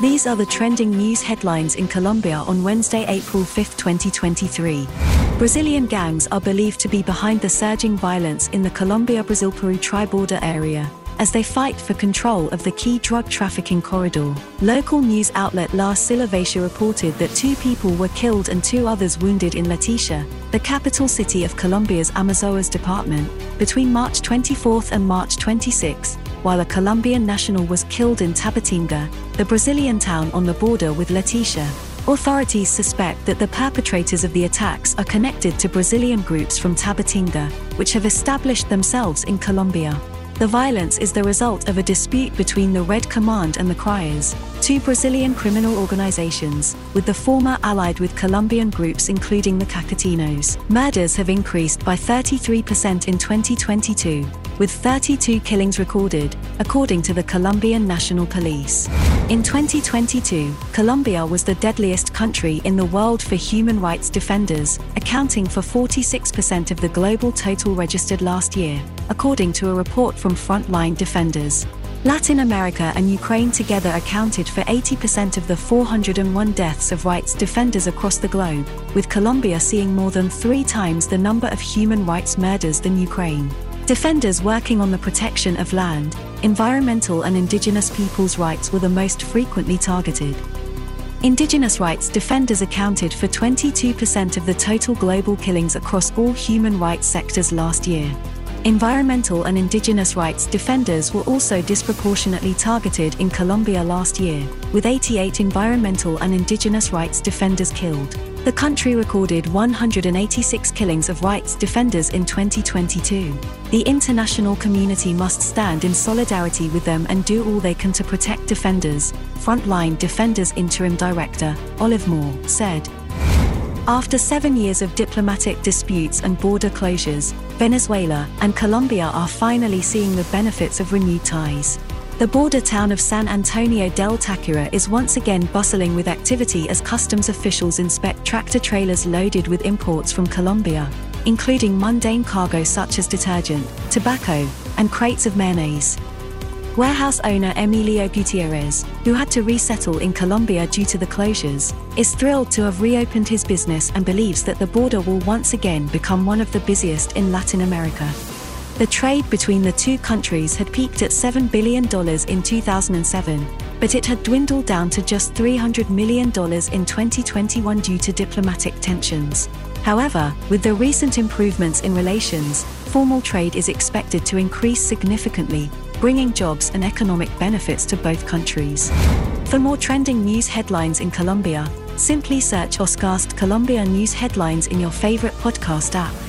These are the trending news headlines in Colombia on Wednesday, April 5, 2023. Brazilian gangs are believed to be behind the surging violence in the Colombia Brazil Peru tri border area as they fight for control of the key drug trafficking corridor. Local news outlet La Silla Vacía reported that two people were killed and two others wounded in Leticia, the capital city of Colombia's Amazonas department, between March 24 and March 26, while a Colombian national was killed in Tabatinga, the Brazilian town on the border with Leticia. Authorities suspect that the perpetrators of the attacks are connected to Brazilian groups from Tabatinga, which have established themselves in Colombia. The violence is the result of a dispute between the Red Command and the Crias, two Brazilian criminal organizations, with the former allied with Colombian groups including the Caqueteños. Murders have increased by 33% in 2022, with 32 killings recorded, according to the Colombian National Police. In 2022, Colombia was the deadliest country in the world for human rights defenders, accounting for 46% of the global total registered last year, according to a report from Frontline Defenders. Latin America and Ukraine together accounted for 80% of the 401 deaths of rights defenders across the globe, with Colombia seeing more than three times the number of human rights murders than Ukraine. Defenders working on the protection of land, environmental and indigenous peoples' rights were the most frequently targeted. Indigenous rights defenders accounted for 22% of the total global killings across all human rights sectors last year. Environmental and indigenous rights defenders were also disproportionately targeted in Colombia last year, with 88 environmental and indigenous rights defenders killed. The country recorded 186 killings of rights defenders in 2022. The international community must stand in solidarity with them and do all they can to protect defenders, Frontline Defenders Interim Director, Olive Moore, said. After seven years of diplomatic disputes and border closures, Venezuela and Colombia are finally seeing the benefits of renewed ties. The border town of San Antonio del Táchira is once again bustling with activity as customs officials inspect tractor trailers loaded with imports from Colombia, including mundane cargo such as detergent, tobacco, and crates of mayonnaise. Warehouse owner Emilio Gutierrez, who had to resettle in Colombia due to the closures, is thrilled to have reopened his business and believes that the border will once again become one of the busiest in Latin America. The trade between the two countries had peaked at $7 billion in 2007, but it had dwindled down to just $300 million in 2021 due to diplomatic tensions. However, with the recent improvements in relations, formal trade is expected to increase significantly, bringing jobs and economic benefits to both countries. For more trending news headlines in Colombia, simply search Oscast Colombia News Headlines in your favorite podcast app.